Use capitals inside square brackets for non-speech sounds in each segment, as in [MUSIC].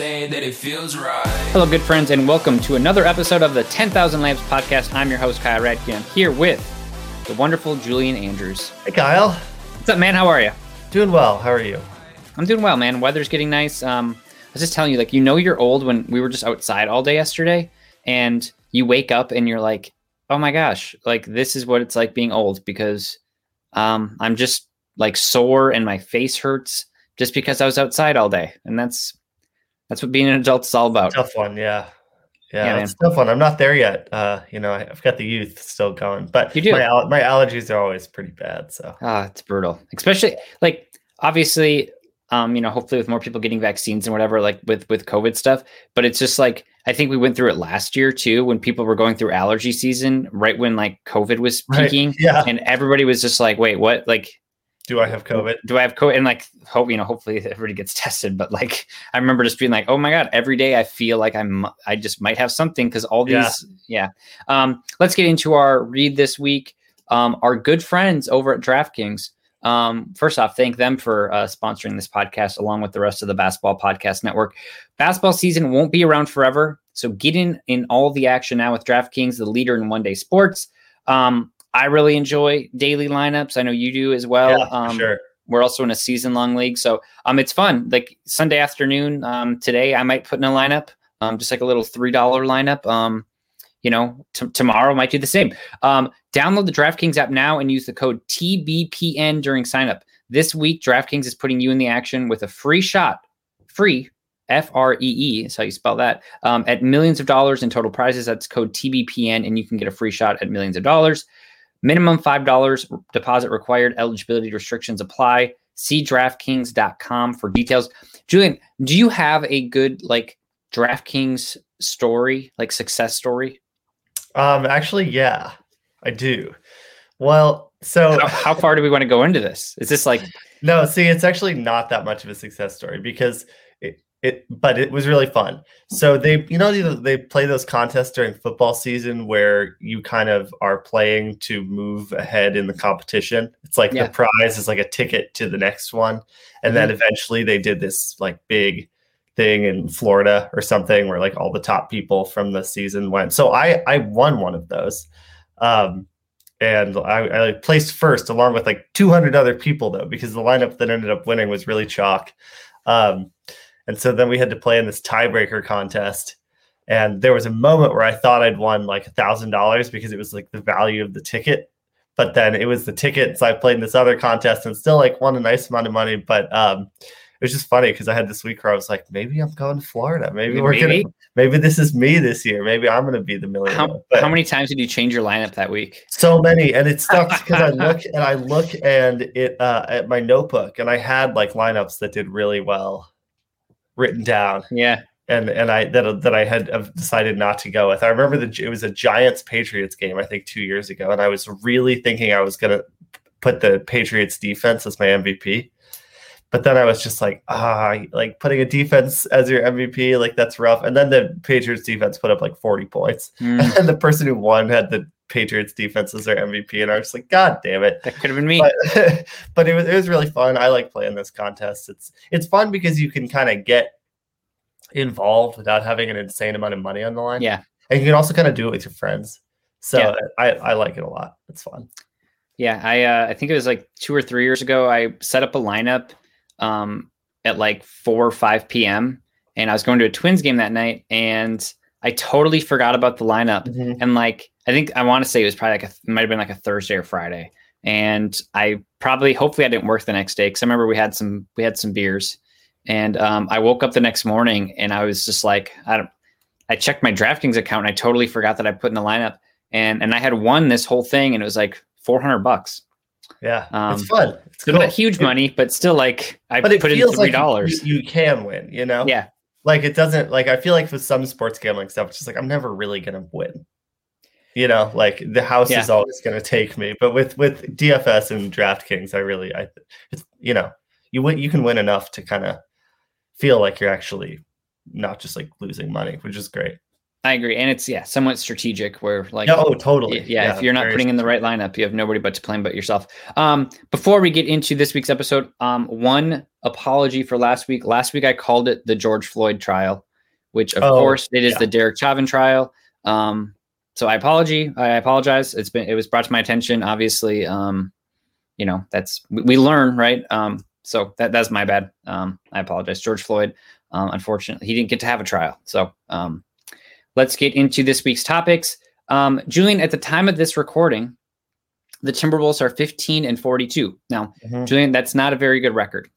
Say that it feels right. Hello, good friends, and welcome to another episode of the 10,000 Lamps podcast. I'm your host, Kyle Radke. I'm here with the wonderful Julian Andrews. Hey Kyle, What's up, man? How are you? doing well. How are you? I'm doing well, man. Weather's getting nice. Um, I was just telling you, like, you know, you're old when we were just outside all day yesterday, and you wake up and you're like, oh my gosh, like, this is what it's like being old because um, I'm just like sore and my face hurts just because I was outside all day. And that's that's what being an adult is all about. Tough one, yeah, Yeah, yeah. it's tough one. I'm not there yet. Uh, you know, I've got the youth still going, but You do. My, al- my allergies are always pretty bad. So Ah, it's brutal. Especially like obviously, um, you know, hopefully with more people getting vaccines and whatever, like with with COVID stuff. But it's just like I think we went through it last year too, when people were going through allergy season, right when like COVID was Right, peaking, yeah. and everybody was just like, "Wait, what? Like, do I have COVID? do I have COVID?" And like, hope you know, hopefully everybody gets [LAUGHS] tested. But like, I remember just being like, "Oh my god!" Every day I feel like I'm, I just might have something because all these, Yeah. yeah. Um, let's get into our read this week. Um, our good friends over at DraftKings. Um, first off, thank them for uh, sponsoring this podcast along with the rest of the Basketball Podcast Network. Basketball season won't be around forever, so get in in all the action now with DraftKings, the leader in one day sports. Um, I really enjoy daily lineups. I know you do as well. yeah, um, sure. we're also in a season long league, so um, it's fun. Like Sunday afternoon, um, today I might put in a lineup, um, just like a little three dollar lineup. Um, you know, t- tomorrow might do the same. Um, download the DraftKings app now and use the code TBPN during signup. This week, DraftKings is putting you in the action with a free shot, free F R E E, is how you spell that, um, at millions of dollars in total prizes. That's code TBPN, and you can get a free shot at millions of dollars. Minimum $5 deposit required. Eligibility restrictions apply. See DraftKings.com for details. Julian, do you have a good like DraftKings story, like success story? Um, actually, yeah, I do. Well, so How, how far do we want to go into this? Is this like No, see, it's actually not that much of a success story because it, but it was really fun. So they, you know, they- play those contests during football season where you kind of are playing to move ahead in the competition. It's like Yeah. the prize is like a ticket to the next one. And then eventually they did this like big thing in Florida or something where like all the top people from the season went. So I I won one of those. Um and I, I placed first along with like 200 other people though because the lineup that ended up winning was really chalk um, and so then we had to play in this tiebreaker contest. And there was a moment where i thought i'd won like a thousand dollars because it was like the value of the ticket. But then it was the ticket so i played in this other contest and still like won a nice amount of money. But um, it was just funny because i had this week where i was like maybe i'm going to florida. Maybe we're Maybe. gonna maybe? this is me this year. Maybe i'm gonna be the millionaire. How, how many times did you change your lineup that week? so many. And it sucks because i [LAUGHS] look and i look and it uh at my notebook. And i had like lineups that did really well written down. Yeah. and and i that, that i had decided not to go with. I remember the it was a giants patriots game i think two years ago and i was really thinking i was gonna put the patriots defense as my mvp but then i was just like ah like putting a defense as your mvp like that's rough. And then the patriots defense put up like 40 points. Mm, [LAUGHS] and the person who won had the Patriots defense as their MVP, and I was like, God damn it! that could have been me. But, [LAUGHS] but it was it was really fun. I like playing this contest. It's it's fun because you can kind of get involved without having an insane amount of money on the line. Yeah. and you can also kind of do it with your friends. So Yeah. I I like it a lot. It's fun. Yeah, I uh, I think it was like two or three years ago. I set up a lineup um, at like four or five p.m. and I was going to a Twins game that night, and I totally forgot about the lineup. Mhm. And like I think I want to say it was probably like a it might have been like a Thursday or Friday, and I probably hopefully I didn't work the next day because I remember we had some we had some beers, and um, I woke up the next morning and I was just like I don't. I checked my DraftKings account and I totally forgot that I put in the lineup, and and I had won this whole thing and it was like four hundred bucks. Yeah, Um, it's fun. It's cool. not huge money, but still like I but it put in three like dollars. you, you can win. You know, yeah, like it doesn't like I feel like with some sports gambling stuff, it's just like I'm never really gonna win. You know, like the house Yeah. is always gonna take me. But with with DFS and DraftKings, I really I it's you know you win you can win enough to kind of feel like you're actually not just like losing money, which is great. I agree, and it's yeah somewhat strategic where like Yeah, oh, totally. Y- Yeah, if you're not putting in the right lineup, you have nobody but to blame but yourself. Um, before we get into this week's episode, um, one apology for last week. Last week I called it the George Floyd trial, which of Oh, course it is yeah. the Derek Chauvin trial. Um, so I apology. I apologize. It's been it was brought to my attention. Obviously, um, you know that's we, we learn right. Um, so that that's my bad. Um, I apologize, George Floyd. Um, unfortunately, he didn't get to have a trial. So um, let's get into this week's topics. Um, Julian, at the time of this recording, the Timberwolves are 15 and 42. Now, Mhm. Julian, that's not a very good record.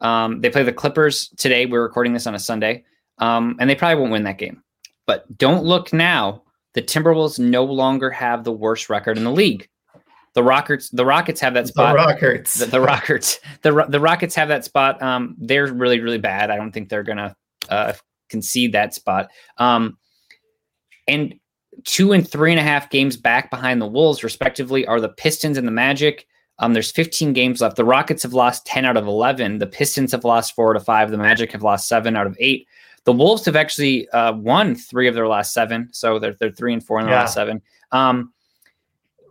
Um, they play the Clippers today. We're recording this on a Sunday, um, and they probably won't win that game. But don't look now. The Timberwolves no longer have the worst record in the league. The Rockets, the Rockets have that The spot. Rockets. The, the Rockets, the the Rockets have that spot. Um, they're really really bad. I don't think they're gonna uh, concede that spot. Um, and two and three and a half games back behind the Wolves, respectively, are the Pistons and the Magic. Um, there's 15 games left. The Rockets have lost 10 out of 11. The Pistons have lost four out of five. The Magic have lost seven out of eight. The Wolves have actually uh, won three of their last seven, so they're they're three and four in the Yeah. last seven. Um,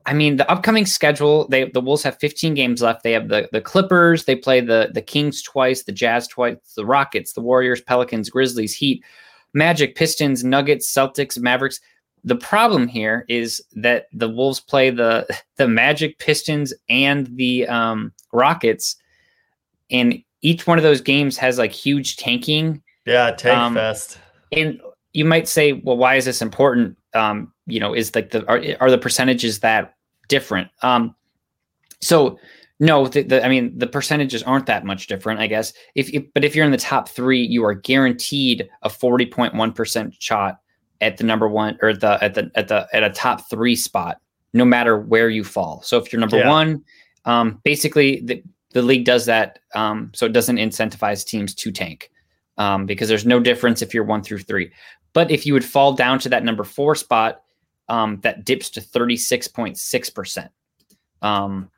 I mean, the upcoming schedule, they the Wolves have 15 games left. They have the the Clippers, they play the the Kings twice, the Jazz twice, the Rockets, the Warriors, Pelicans, Grizzlies, Heat, Magic, Pistons, Nuggets, Celtics, Mavericks. The problem here is that the Wolves play the [LAUGHS] the Magic, Pistons, and the um, Rockets, and each one of those games has like huge tanking yeah, tank um, fest. and you might say, well, why is this important? Um, you know, is like the are, are the percentages that different? Um, so no, the, the, I mean the percentages aren't that much different, I guess. If, if but if you're in the top three, you are guaranteed a forty point one percent shot at the number one or the at the at the at a top three spot, no matter where you fall. So if you're number Yeah. one, um, basically the the league does that um, so it doesn't incentivize teams to tank um, because there's no difference if you're one through three. But if you would fall down to that number four spot, um, that dips to 36.6%. Um,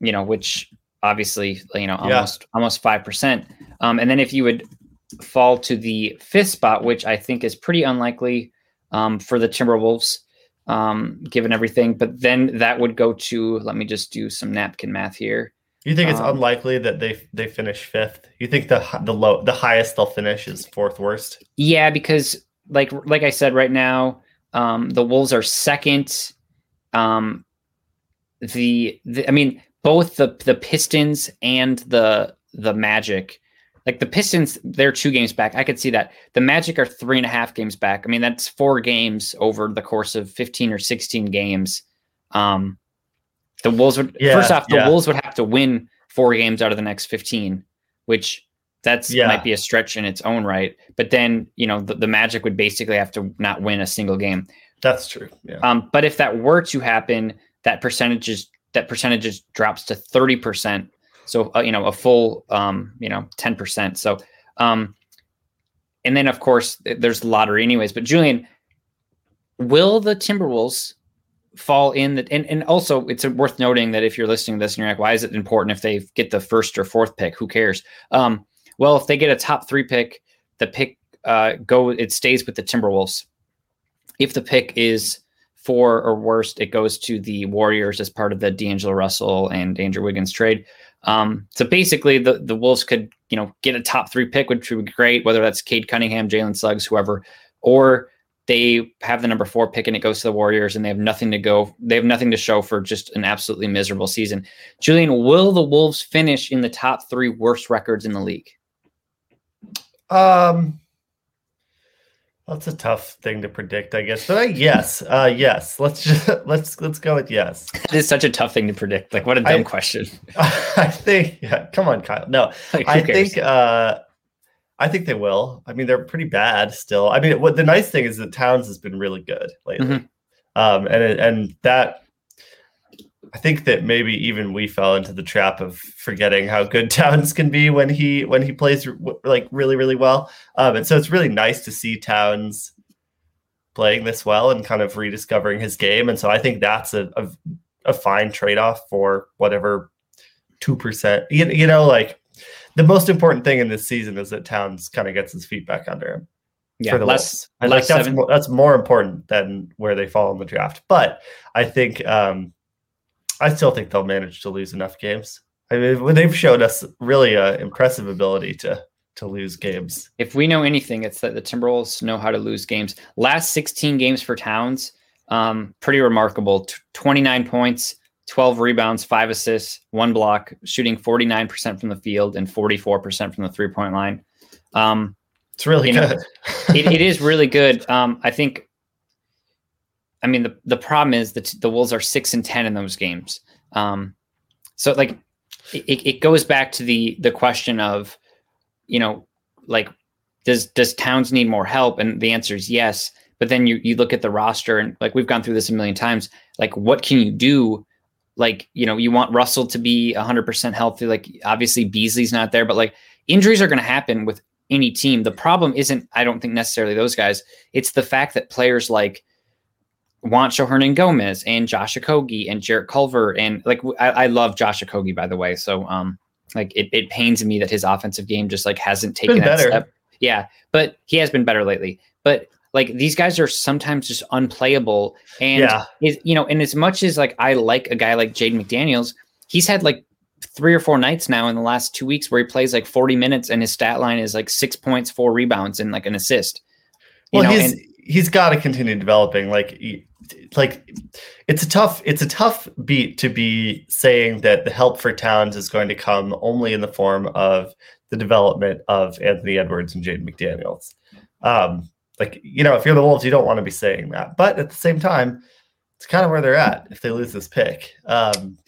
you know, which obviously, you know, Yeah. almost almost 5%. Um, and then if you would fall to the fifth spot, which I think is pretty unlikely um, for the Timberwolves, um, given everything, but then that would go to, let me just do some napkin math here. You think it's um, unlikely that they they finish fifth? You think the the low the highest they'll finish is fourth worst? Yeah, because like like I said, right now, um, the Wolves are second. Um, the, the I mean, both the the Pistons and the the Magic, like the Pistons, they're two games back. I could see that. The Magic are three and a half games back. I mean, that's four games over the course of fifteen or sixteen games. Um, the Wolves would Yeah, first off, the yeah. Wolves would have to win four games out of the next fifteen, which that's Yeah. might be a stretch in its own right. But then you know the, the Magic would basically have to not win a single game. That's true. Yeah. Um, but if that were to happen, that percentages that percentages drops to thirty percent. So uh, you know a full um, you know ten percent. So um, and then of course there's the lottery anyways. But Julian, will the Timberwolves fall in the and, and also it's worth noting that if you're listening to this and you're like, why is it important if they get the first or fourth pick? Who cares? Um, well, if they get a top three pick, the pick uh, go it stays with the Timberwolves. If the pick is four or worst, it goes to the Warriors as part of the D'Angelo Russell and Andrew Wiggins trade. Um, so basically, the the Wolves could you know get a top three pick, which would be great, whether that's Cade Cunningham, Jalen Suggs, whoever, or they have the number four pick and it goes to the Warriors, and they have nothing to go. They have nothing to show for just an absolutely miserable season. Julian, will the Wolves finish in the top three worst records in the league? Um, that's a tough thing to predict, I guess. But I, yes, uh, yes. Let's just [LAUGHS] let's let's go with yes. It is such a tough thing to predict. Like, what a dumb I- question. [LAUGHS] I think. Yeah, come on, Kyle. No, [LAUGHS] Like, I cares? think. uh I think they will. I mean, they're pretty bad still. I mean, what the nice thing is that Towns has been really good lately, Mhm. um, and and that. I think that maybe even we fell into the trap of forgetting how good [LAUGHS] Towns can be when he when he plays like really really well. Um, and so it's really nice to see Towns playing this well and kind of rediscovering his game. And so I think that's a a, a fine trade off for whatever two percent. You, you know, like the most important thing in this season is that Towns kind of gets his feet back under him Yeah, for the less. And like that's seven. more, that's more important than where they fall in the draft. But I think um, I still think they'll manage to lose enough games. I mean, they've showed us really uh, impressive ability to to lose games. If we know anything, it's that the Timberwolves know how to lose games. Last 16 games for Towns, um, pretty remarkable. T- 29 points, 12 rebounds, five assists, one block, shooting 49% from the field and 44% from the three point line. Um, It's really You know, good. it, it is really good. Um, I think. I mean, the the problem is that the Wolves are six and ten in those games. Um, so like, it, it goes back to the the question of, you know, like, does does Towns need more help? And the answer is yes. But then you you look at the roster and like we've gone through this a million times. Like, what can you do? Like, you know, you want Russell to be 100% healthy. Like, obviously Beasley's not there, but like injuries are going to happen with any team. The problem isn't, I don't think necessarily those guys. It's the fact that players like Juancho Hernangomez and Josh Okogie and Jarrett Culver and like I love Josh Okogie by the way. So um like it, it pains me that his offensive game just like hasn't taken that better. step. Yeah, but he has been better lately. But like these guys are sometimes just unplayable. And yeah, is you know, and as much as like I like a guy like Jaden McDaniels, he's had like three or four nights now in the last two weeks where he plays like 40 minutes and his stat line is like six points, four rebounds, and like an assist. You well, know, and he's got to continue developing. Like, like it's a tough it's a tough beat to be saying that the help for Towns is going to come only in the form of the development of Anthony Edwards and Jaden McDaniels. Um, like, you know, if you're the Wolves, you don't want to be saying that, but at the same time, it's kind of where they're at if they lose this pick. Um,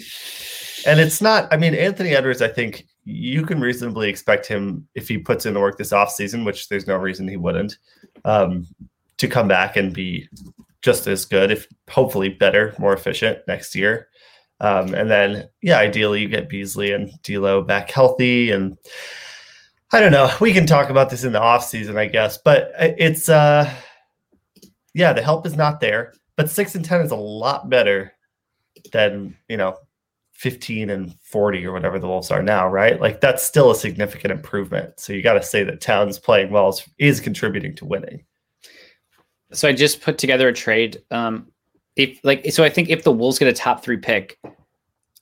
and it's not. I mean, Anthony Edwards. I think you can reasonably expect him if he puts in the work this offseason, which there's no reason he wouldn't, um, to come back and be just as good, if hopefully better, more efficient next year. Um, and then, yeah, ideally you get Beasley and D'Lo back healthy. And I don't know. We can talk about this in the offseason, I guess. But it's, uh, yeah, the help is not there. But six and ten is a lot better than you know 15 and 40 or whatever the Wolves are now, right? Like that's still a significant improvement. So you got to say that Towns playing well is, is contributing to winning. So I just put together a trade. Um, if like, so I think if the Wolves get a top three pick,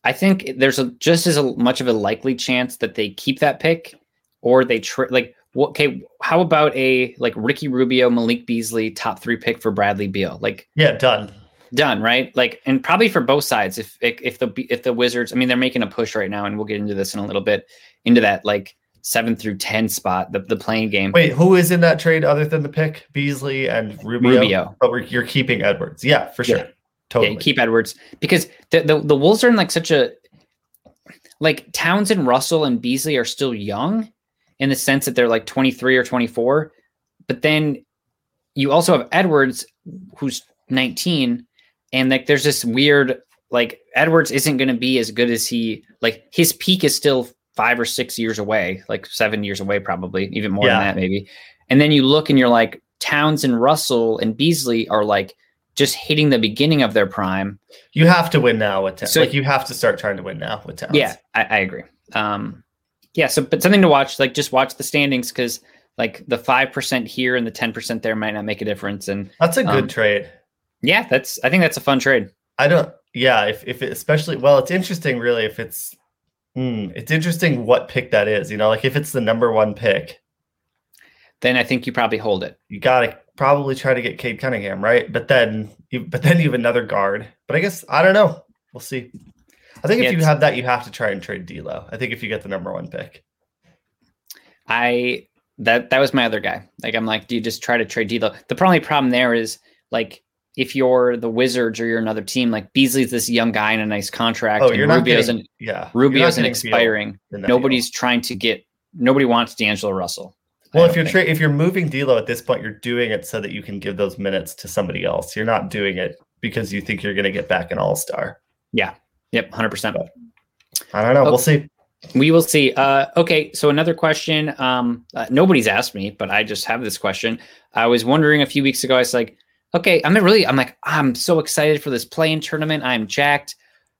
I think there's a, just as a, much of a likely chance that they keep that pick, or they tra- like. Okay, how about a like Ricky Rubio, Malik Beasley top three pick for Bradley Beal? Like Yeah, done. done, right? Like, and probably for both sides. If if if the if the Wizards, I mean, they're making a push right now, and we'll get into this in a little bit into that like seven through ten spot, the the play-in game. Wait, who is in that trade other than the pick? Beasley and Rubio. Rubio. But we're, you're keeping Edwards. Yeah, for sure. Yeah. Totally. Yeah, keep Edwards because the, the the Wolves are in like such a like Towns and, Russell, and Beasley are still young in the sense that they're like 23 or 24, but then you also have Edwards who's 19, and like there's this weird like Edwards isn't going to be as good as he like his peak is still five or six years away, like seven years away, probably even more Yeah. than that, maybe. And then you look and you're like Towns and Russell and Beasley are like just hitting the beginning of their prime. you have to win now with Towns. So- like you have to start trying to win now with Towns. Yeah, I, I agree. Um, yeah, so but something to watch, like just watch the standings because like the five percent here and the ten percent there might not make a difference. And That's a good Um, trade. yeah, that's I think that's a fun trade. I don't. Yeah, if if it, especially well, it's interesting. Really, if it's hmm, it's interesting what pick that is. You know, like if it's the number one pick, Then I think you probably hold it. you gotta probably try to get Cade Cunningham, right? But then, you, but then you have another guard. But I guess I don't know. We'll see. I think if Yeah, you have that, you have to try and trade D'Lo. I think if you get the number one pick, I that that was my other guy. Like I'm like, do you just try to trade D'Lo? The only problem there is like if you're the Wizards or you're another team, like Beasley's this young guy in a nice contract, oh, and you're not Rubio's getting, an yeah, Rubio's an expiring. Nobody's trying to get. Nobody wants D'Angelo Russell. Well, if you're tra- if you're moving D'Lo at this point, you're doing it so that you can give those minutes to somebody else. You're not doing it because you think you're going to get back an All Star. Yeah. Yep, hundred percent. I don't know. Oh. We'll see. We will see. Uh, okay, so another question. Um, uh, nobody's asked me, but I just have this question. I was wondering a few weeks ago. I was like, okay, I'm really, I'm like, I'm so excited for this play-in tournament. I'm jacked.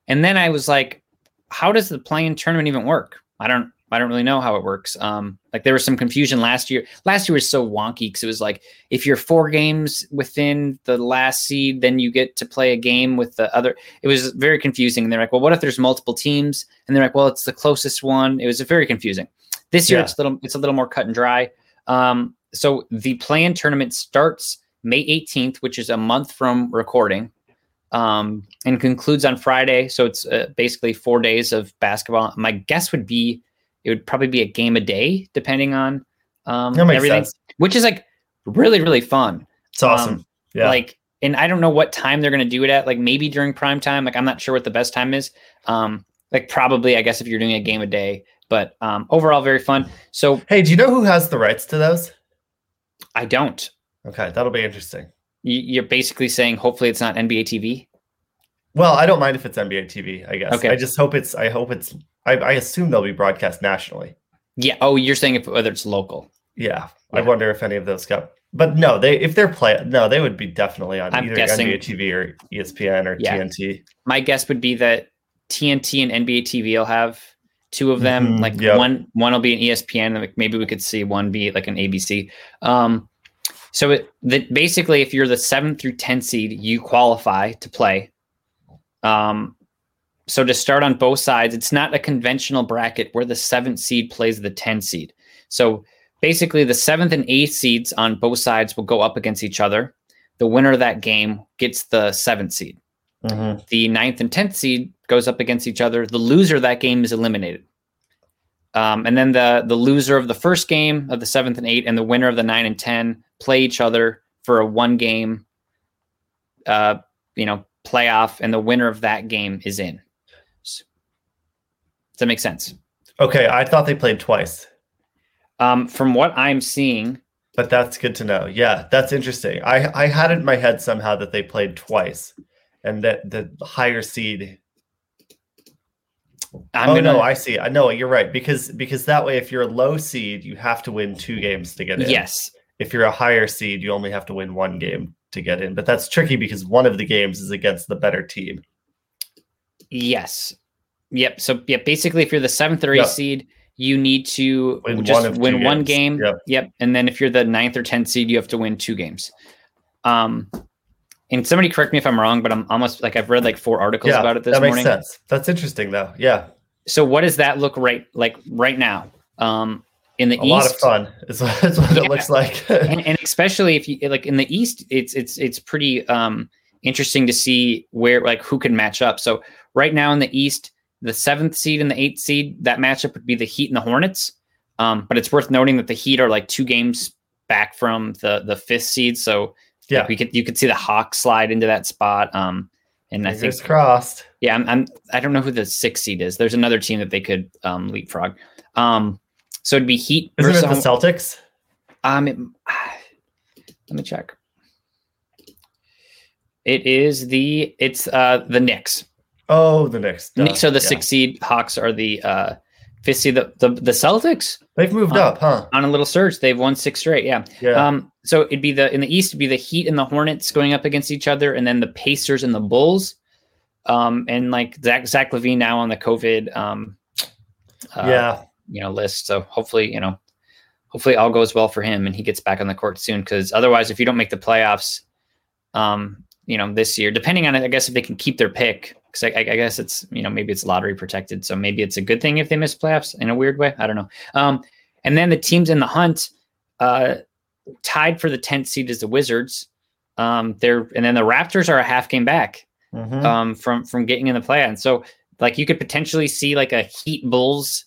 And then I was like, how does the play-in tournament even work? I don't, I don't really know how it works. Um, like there was some confusion last year. Last year was so wonky because it was like if you're four games within the last seed, then you get to play a game with the other. It was very confusing. And they're like, well, what if there's multiple teams? And they're like, well, it's the closest one. It was very confusing. This year, Yeah. it's a little, it's a little more cut and dry. Um, so the play-in tournament starts May 18th, which is a month from recording, um, and concludes on Friday. So it's uh, basically four days of basketball. My guess would be it would probably be a game a day, depending on um, everything, sense. which is like really really fun. It's awesome. Um, yeah. Like, and I don't know what time they're going to do it at. Like maybe during prime time. Like I'm not sure what the best time is. Um, like probably I guess if you're doing a game a day. But um, overall, very fun. So hey, do you know who has the rights to those? I don't. Okay, that'll be interesting. You- You're basically saying hopefully it's not NBA TV. Well, I don't mind if it's NBA TV. I guess. Okay. I just hope it's. I hope it's. I, I assume they'll be broadcast nationally. Yeah. Oh, you're saying if whether it's local. Yeah. I wonder if any of those got. But no, they if they're play no, they would be definitely on I'm either guessing- NBA TV or ESPN or Yeah. TNT. My guess would be that TNT and NBA TV will have two of them. Mhm, Like yep. one one will be an ESPN, and like maybe we could see one be like an ABC. Um, so it that basically, if you're the seventh through ten seed, you qualify to play. Um, so to start on both sides, it's not a conventional bracket where the seventh seed plays the 10 seed. So basically, the seventh and eighth seeds on both sides will go up against each other. The winner of that game gets the seventh seed. Mhm. The ninth and tenth seed goes up against each other. The loser of that game is eliminated. Um, and then the the loser of the first game of the seventh and eight and the winner of the nine and ten play each other for a one game, uh, you know, playoff, and the winner of that game is in. Does that make sense? Okay, I thought they played twice, Um, from what I'm seeing, but that's good to know. Yeah, that's interesting. I I had it in my head somehow that they played twice, and that the higher seed. I'm oh gonna. no, I see. I know you're right because because that way, if you're a low seed, you have to win two games to get in. yes, If you're a higher seed, you only have to win one game to get in. But that's tricky because one of the games is against the better team. yes, yep. So yeah, basically, if you're the seventh or eighth Yep. seed, you need to Win just one win one games. game. Yep. And then if you're the ninth or tenth seed, you have to win two games. Um, and somebody correct me if I'm wrong, but I'm almost like I've read like four articles yeah, about it this that makes morning. sense. That's interesting though. Yeah, So what does that look right like right now? Um, in the east, a east, lot of fun [LAUGHS] is what, is what Yeah. it looks like. [LAUGHS] and, and especially if you like in the east it's it's it's pretty um interesting to see where like who can match up so right now in the east the seventh seed and the eighth seed that matchup would be the heat and the hornets um but it's worth noting that the heat are like two games back from the the fifth seed so Yeah. like, we could you could see the hawks slide into that spot um and i think Fingers crossed. yeah, I'm, I'm I don't know who the sixth seed is. There's another team that they could um leapfrog. Um so it'd be Heat Isn't it the versus Celtics? um it, [SIGHS] let me check. It is the it's uh the Knicks. Oh, the Knicks. duh, Knicks are the yeah. sixth seed, Hawks are the uh fifth seed. The the, the Celtics They've moved up, huh? on a little surge. They've won six straight. Yeah. Yeah. Um, so it'd be the in the East, it'd be the Heat and the Hornets going up against each other, and then the Pacers and the Bulls. Um, and like Zach Zach LaVine now on the COVID um, uh, yeah. You know list. So hopefully you know, hopefully all goes well for him and he gets back on the court soon. Because otherwise, if you don't make the playoffs, um, you know this year, depending on it, I guess if they can keep their pick, because I, I guess it's you know maybe it's lottery protected, so maybe it's a good thing if they miss playoffs in a weird way. I don't know. Um, and then the teams in the hunt, uh, tied for the 10th seed is the Wizards. Um, they're and then the Raptors are a half game back Mhm. um, from from getting in the play-in. So like you could potentially see like a Heat Bulls,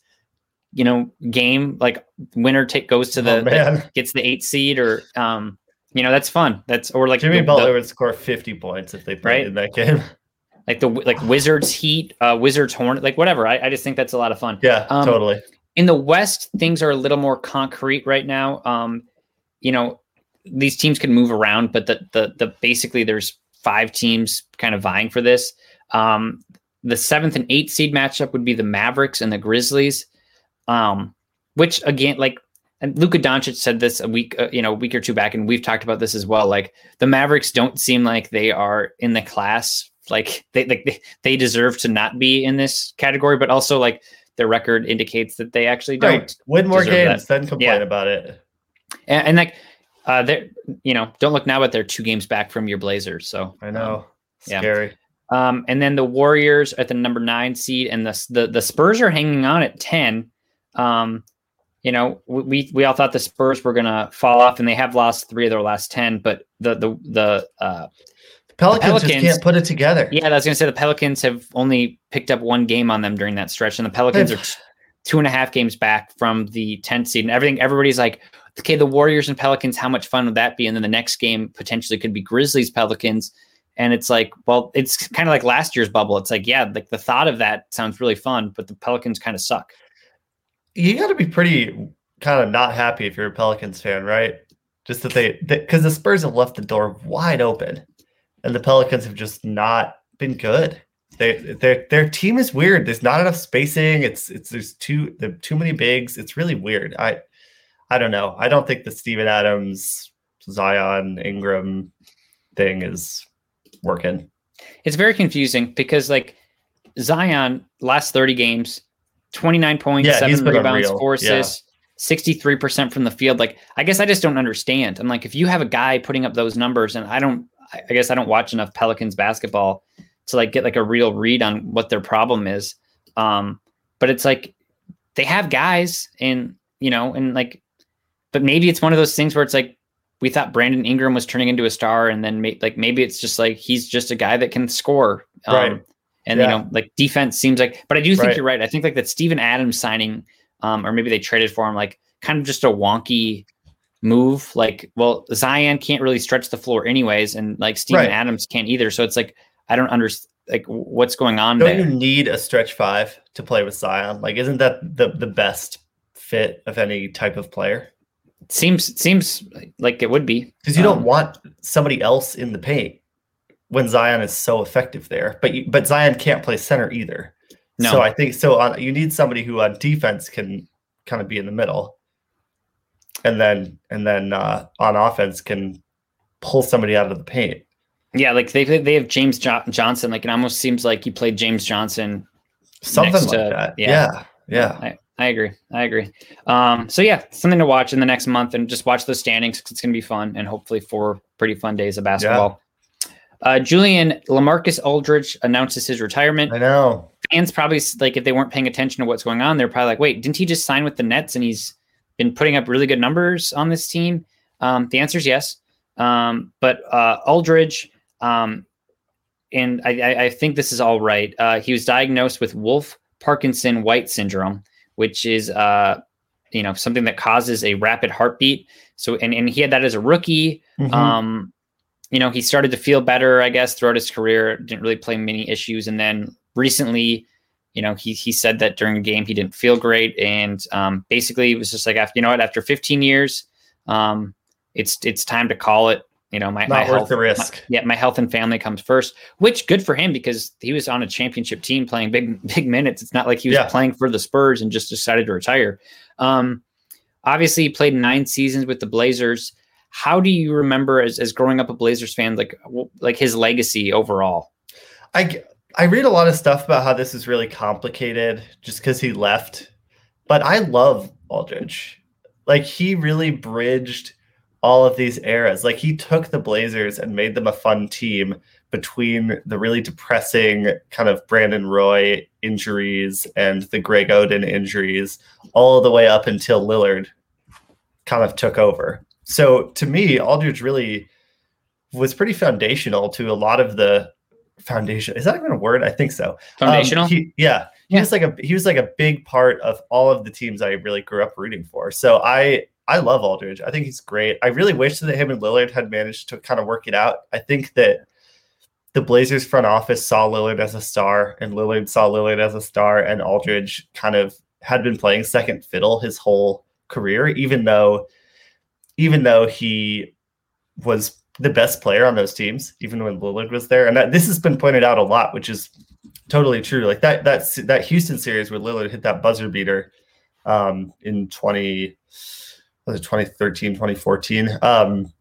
you know, game like winner take goes to the, Oh, the- gets the eight seed or um, you know that's fun. That's or like Jimmy the- Butler the- would score 50 points if they played Right? in that game. [LAUGHS] like the like Wizards Heat, uh, Wizards Hornet, like whatever. I, I just think that's a lot of fun. Yeah, Um, totally. in the West, things are a little more concrete right now. Um, you know, these teams can move around, but the the the basically there's five teams kind of vying for this. Um, the seventh and eighth seed matchup would be the Mavericks and the Grizzlies. Um, which again, like, and Luka Doncic said this a week, uh, you know, a week or two back, and we've talked about this as well. Like, the Mavericks don't seem like they are in the class. Like they like they, deserve to not be in this category, but also like their record indicates that they actually don't. Right. Win more games, then complain Yeah. about it. And, and like, uh, they're you know, don't look now, but they're two games back from your Blazers. So I know. yeah. Scary. Um, and then the Warriors at the number nine seed, and the the, the Spurs are hanging on at ten. Um, you know, we we all thought the Spurs were gonna fall off, and they have lost three of their last ten. But the the the uh, Pelicans, just Pelicans- can't put it together. yeah, I was gonna say the Pelicans have only picked up one game on them during that stretch, and the Pelicans are two and a half games back from the 10th seed, and everything. Everybody's like, okay, the Warriors and Pelicans, how much fun would that be? And then the next game potentially could be Grizzlies Pelicans, and it's like, well, it's kind of like last year's bubble. It's like, yeah, like the thought of that sounds really fun, but the Pelicans kind of suck. You got to be pretty kind of not happy if you're a Pelicans fan, right? Just that they, because the Spurs have left the door wide open, and the Pelicans have just not been good. They, their their team is weird. There's not enough spacing. It's it's there's too there too many bigs. It's really weird. I I don't know. I don't think the Steven Adams, Zion, Ingram thing is working. It's very confusing because like Zion last 30 games, 29 points, Yeah, seven rebounds, unreal. four Yeah. assists, 63% from the field. Like, I guess I just don't understand. I'm like, if you have a guy putting up those numbers, and I don't, I guess I don't watch enough Pelicans basketball to like get like a real read on what their problem is. Um, but it's like they have guys and you know, and like, but maybe it's one of those things where it's like we thought Brandon Ingram was turning into a star, and then may, like maybe it's just like he's just a guy that can score. Um, Right. And Yeah. you know, like defense seems like, but I do think Right. you're right. I think like that Steven Adams signing, um, or maybe they traded for him, like kind of just a wonky move. Like, well, Zion can't really stretch the floor anyways, and like Steven Right. Adams can't either. So it's like I don't understand like what's going on Don't there. you need a stretch five to play with Zion? Like, isn't that the the best fit of any type of player? seems seems like it would be Because you don't Um, want somebody else in the paint when Zion is so effective there. But you, but Zion can't play center either. No. So I think so. On, you need somebody who on defense can kind of be in the middle, and then and then uh, on offense can pull somebody out of the paint. Yeah, like they they have James jo- Johnson. Like it almost seems like you played James Johnson. Something like to- that. yeah. Yeah. Yeah. I, I agree. I agree. Um, so yeah, something to watch in the next month, and just watch the standings. It's going to be fun, and hopefully four pretty fun days of basketball. Uh, Julian LaMarcus Aldridge announces his retirement. I know. Fans probably like if they weren't paying attention to what's going on, they're probably like, "Wait, didn't he just sign with the Nets and he's been putting up really good numbers on this team?" Um, the answer is yes. Um, but uh, Aldridge, um, and I, I, I think this is all right. Uh, he was diagnosed with Wolff Parkinson White syndrome, which is uh, you know something that causes a rapid heartbeat. So and, and he had that as a rookie. Mhm. Um, you know, he started to feel better, I guess, throughout his career. Didn't really play many issues, and then recently, you know, he he said that during a game he didn't feel great, and um, basically it was just like after you know what, after 15 years, um, it's it's time to call it. You know, my, Not my worth health, the risk. yeah, my health and family comes first, which good for him because he was on a championship team playing big [LAUGHS] big minutes. It's not like he was Yeah. playing for the Spurs and just decided to retire. Um, obviously, he played nine seasons with the Blazers. How do you remember as, as growing up a Blazers fan, like like his legacy overall? I I read a lot of stuff about how this is really complicated just because he left, but I love Aldridge. Like he really bridged all of these eras. Like he took the Blazers and made them a fun team between the really depressing kind of Brandon Roy injuries and the Greg Oden injuries, all the way up until Lillard kind of took over. So to me, Aldridge really was pretty foundational to a lot of the foundation. Is that even a word? I think so. Um, Foundational? he- yeah. He Yeah. was like a he was like a big part of all of the teams I really grew up rooting for. So I I love Aldridge. I think he's great. I really wish that him and Lillard had managed to kind of work it out. I think that the Blazers front office saw Lillard as a star, and Lillard saw Lillard as a star, and Aldridge kind of had been playing second fiddle his whole career, even though even though he was the best player on those teams, even when Lillard was there. And that, this has been pointed out a lot, which is totally true. Like that that that Houston series where Lillard hit that buzzer beater um, in 20 was it 2013, 2014. Um,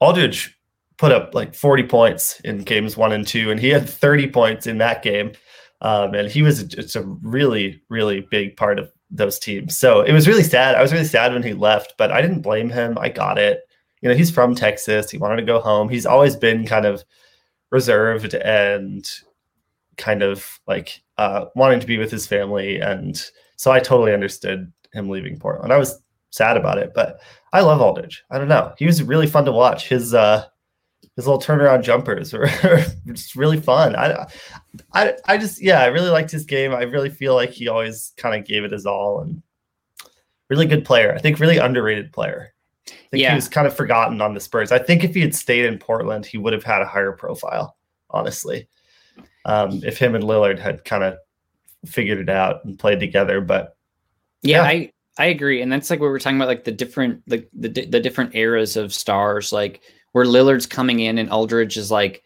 Aldridge put up like 40 points in games one and two, and he had 30 points in that game. Um, and he was it's a really, really big part of those teams. So it was really sad. I was really sad when he left, but I didn't blame him. I got it. You know, he's from Texas. He wanted to go home. He's always been kind of reserved and kind of like uh, wanting to be with his family. And so I totally understood him leaving Portland. I was sad about it, but I love Aldridge. I don't know. He was really fun to watch. His uh his little turnaround jumpers [LAUGHS] were just really fun. I, I, I just, yeah, I really liked his game. I really feel like he always kind of gave it his all and really good player. I think really underrated player. I think Yeah. he was kind of forgotten on the Spurs. I think if he had stayed in Portland, he would have had a higher profile, honestly. Um, if him and Lillard had kind of figured it out and played together, but Yeah, Yeah. I I agree, and that's like what we we're talking about, like the different like the the different eras of stars, like where Lillard's coming in and Aldridge is like,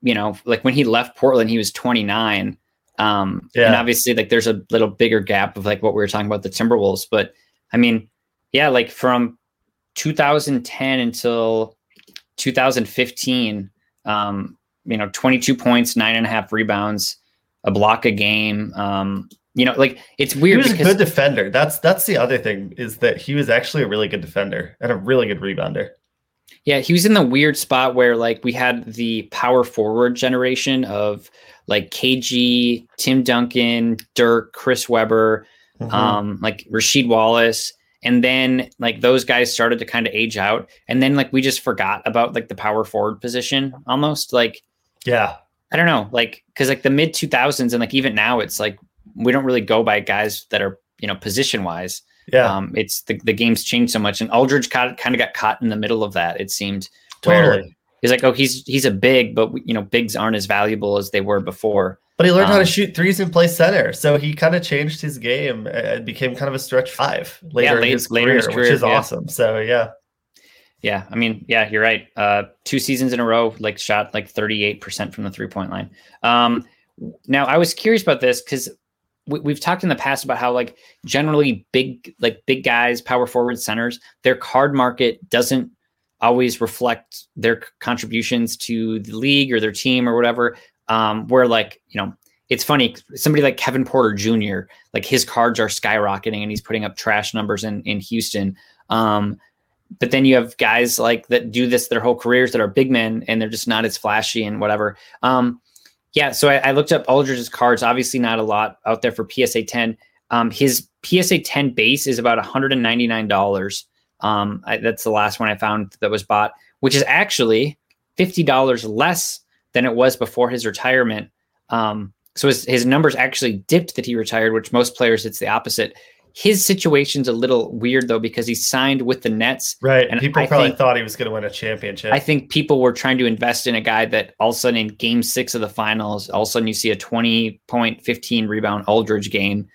you know, like when he left Portland, he was 29. Um, and obviously, like there's a little bigger gap of like what we were talking about the Timberwolves, but I mean, yeah, like from 2010 until 2015, um, you know, 22 points, nine and a half rebounds, a block a game. Um, you know, like it's weird. he was a good defender. That's that's the other thing is that he was actually a really good defender and a really good rebounder. Yeah, he was in the weird spot where like we had the power forward generation of like KG, Tim Duncan, Dirk, Chris Webber, Mhm. um, like Rasheed Wallace, and then like those guys started to kind of age out, and then like we just forgot about like the power forward position almost. Like yeah, I don't know, like because like the mid two thousands and like even now it's like we don't really go by guys that are you know position wise. Yeah, Um, it's the the game's changed so much, and Aldridge kind of got caught in the middle of that. It seemed where totally. he's like, oh, he's he's a big, but you know, bigs aren't as valuable as they were before. But he learned how to Um, shoot threes and play center, so he kind of changed his game and became kind of a stretch five later, late- in, his later in his career, career, which is yeah. awesome. So yeah, Yeah, I mean, yeah, you're right. Uh, two seasons in a row, like shot like 38 percent from the three point line. Um, now I was curious about this because we, we've talked in the past about how like generally big like big guys, power forward centers, their card market doesn't always reflect their contributions to the league or their team or whatever. Um, where like you know it's funny somebody like Kevin Porter Jr. like his cards are skyrocketing and he's putting up trash numbers in in Houston. Um, but then you have guys like that do this their whole careers that are big men and they're just not as flashy and whatever. Um, yeah, so I, I looked up Aldridge's cards. Obviously, not a lot out there for PSA 10. Um, his PSA 10 base is about $199. Um, I, that's the last one I found that was bought, which is actually $50 less than it was before his retirement. Um, so his, his numbers actually dipped that he retired, which most players it's the opposite. His situation's a little weird though because he signed with the Nets. right. And People I probably think- thought he was going to win a championship. I think people were trying to invest in a guy that all of a sudden in game six of the finals, all of a sudden you see a 20 point, 15 rebound Aldridge game,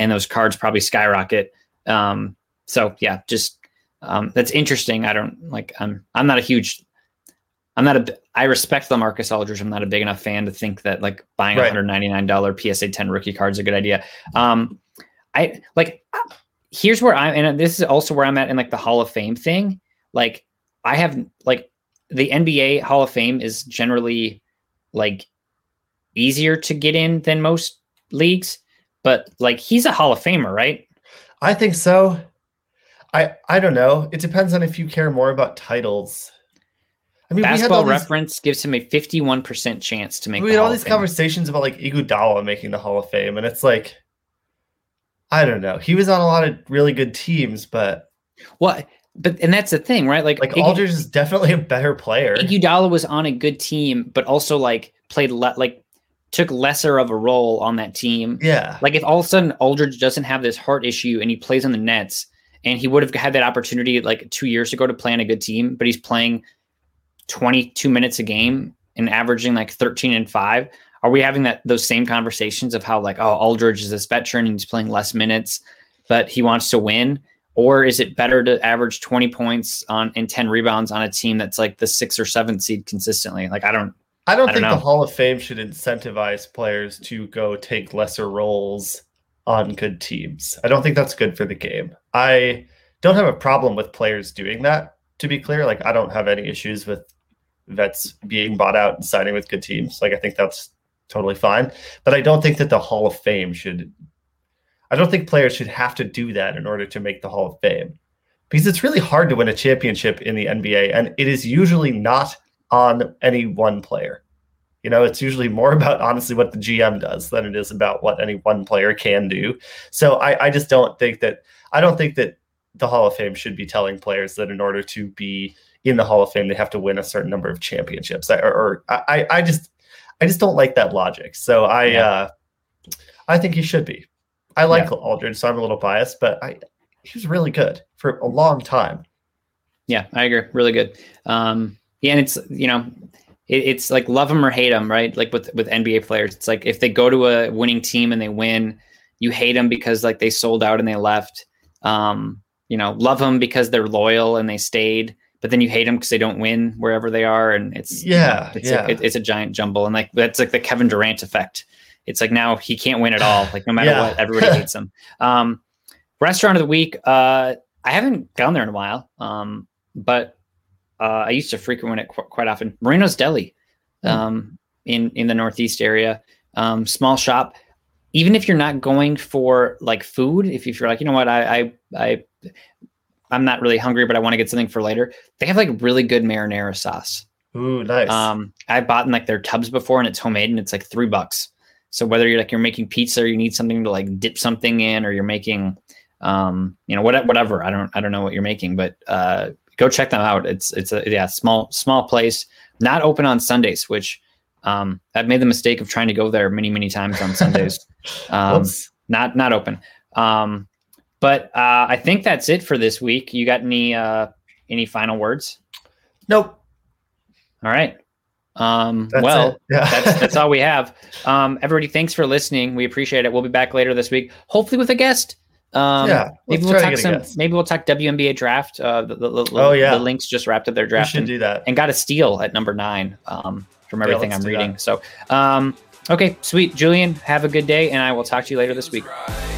and those cards probably skyrocket. Um, so yeah, just um, that's interesting. I don't like I'm I'm not a huge I'm not a I respect LaMarcus Aldridge. I'm not a big enough fan to think that like buying a Right. $199 PSA 10 rookie card is a good idea. Um, I like here's where I'm and this is also where I'm at in like the Hall of Fame thing. Like I have like the NBA Hall of Fame is generally like easier to get in than most leagues, but like he's a Hall of Famer, right? I think so. I I don't know. It depends on if you care more about titles. I mean, Basketball these, reference gives him a 51% chance to make we had all these conversations about like Iguodala making the Hall of Fame, and it's like, I don't know. He was on a lot of really good teams, but Well, but and that's the thing, right? Like, Like Aldridge is definitely a better player. Iguodala was on a good team, but also like played le- like took lesser of a role on that team. Yeah. Like if all of a sudden Aldridge doesn't have this heart issue and he plays on the Nets and he would have had that opportunity like two years ago to play on a good team, but he's playing 22 minutes a game and averaging like 13 and five. Are we having that those same conversations of how like, oh, Aldridge is this veteran and he's playing less minutes, but he wants to win? Or is it better to average 20 points on and 10 rebounds on a team that's like the sixth or seventh seed consistently? Like I don't I don't I don't think the. Hall of Fame should incentivize players to go take lesser roles on good teams. I don't think that's good for the game. I don't have a problem with players doing that, to be clear. Like, I don't have any issues with vets being bought out and signing with good teams. Like, I think that's totally fine. But I don't think that the Hall of Fame should, I don't think players should have to do that in order to make the Hall of Fame because it's really hard to win a championship in the NBA. And it is usually not on any one player. You know, it's usually more [LAUGHS] about honestly what the GM does than it is about what any one player can do. So I, I just don't think that I don't think that the Hall of Fame should be telling players that in order to be in the Hall of Fame they have to win a certain number of championships. Or, or I, I just I just don't like that logic. So I Yeah. uh, I think he should be. I like Yeah. Aldridge, so I'm a little biased, but I he was really good for a long time. Yeah, I agree. Really good. Um, yeah, and it's you know, it, it's like love them or hate them, right? Like with with NBA players, it's like if they go to a winning team and they win, you hate them because like they sold out and they left. Um, you know, love them because they're loyal and they stayed, but then you hate them because they don't win wherever they are, and it's Yeah, it's yeah. A, it- it's a giant jumble, and like that's like the Kevin Durant effect. It's like now he can't win at all. Like no matter Yeah. what, everybody hates him. [LAUGHS] Um, restaurant of the week. Uh, I haven't gone there in a while. Um, but uh, I used to frequent it qu- quite often. Marino's Deli, um, in in the Northeast area, um, small shop. Even if you're not going for like food, if, if you're like, you know what, I I I I'm not really hungry, but I want to get something for later. They have like really good marinara sauce. Ooh, nice. Um, I bought in like their tubs before, and it's homemade, and it's like three bucks. So whether you're like you're making pizza, or you need something to like dip something in, or you're making, um, you know, what, whatever. I don't I don't know what you're making, but uh, go check them out. It's it's a yeah small small place, not open on Sundays, which um, I've made the mistake of trying to go there many many times on Sundays. [LAUGHS] um, Whoops. not not open. Um, but uh, I think that's it for this week. You got any uh, any final words? Nope. All right. Um, That's well. Yeah. that's that's all we have. Um, everybody, thanks for listening. We appreciate it. We'll be back later this week, hopefully with a guest. Um, Yeah, maybe we'll talk get some. guest. Maybe we'll talk WNBA draft. Uh, the, the, the, Oh, yeah. the Lynx just wrapped up their we draft should and, do that. and got a steal at number nine. Um, from everything let's I'm reading. that. So, um, okay, sweet, Julian. Have a good day, and I will talk to you later this week. Right.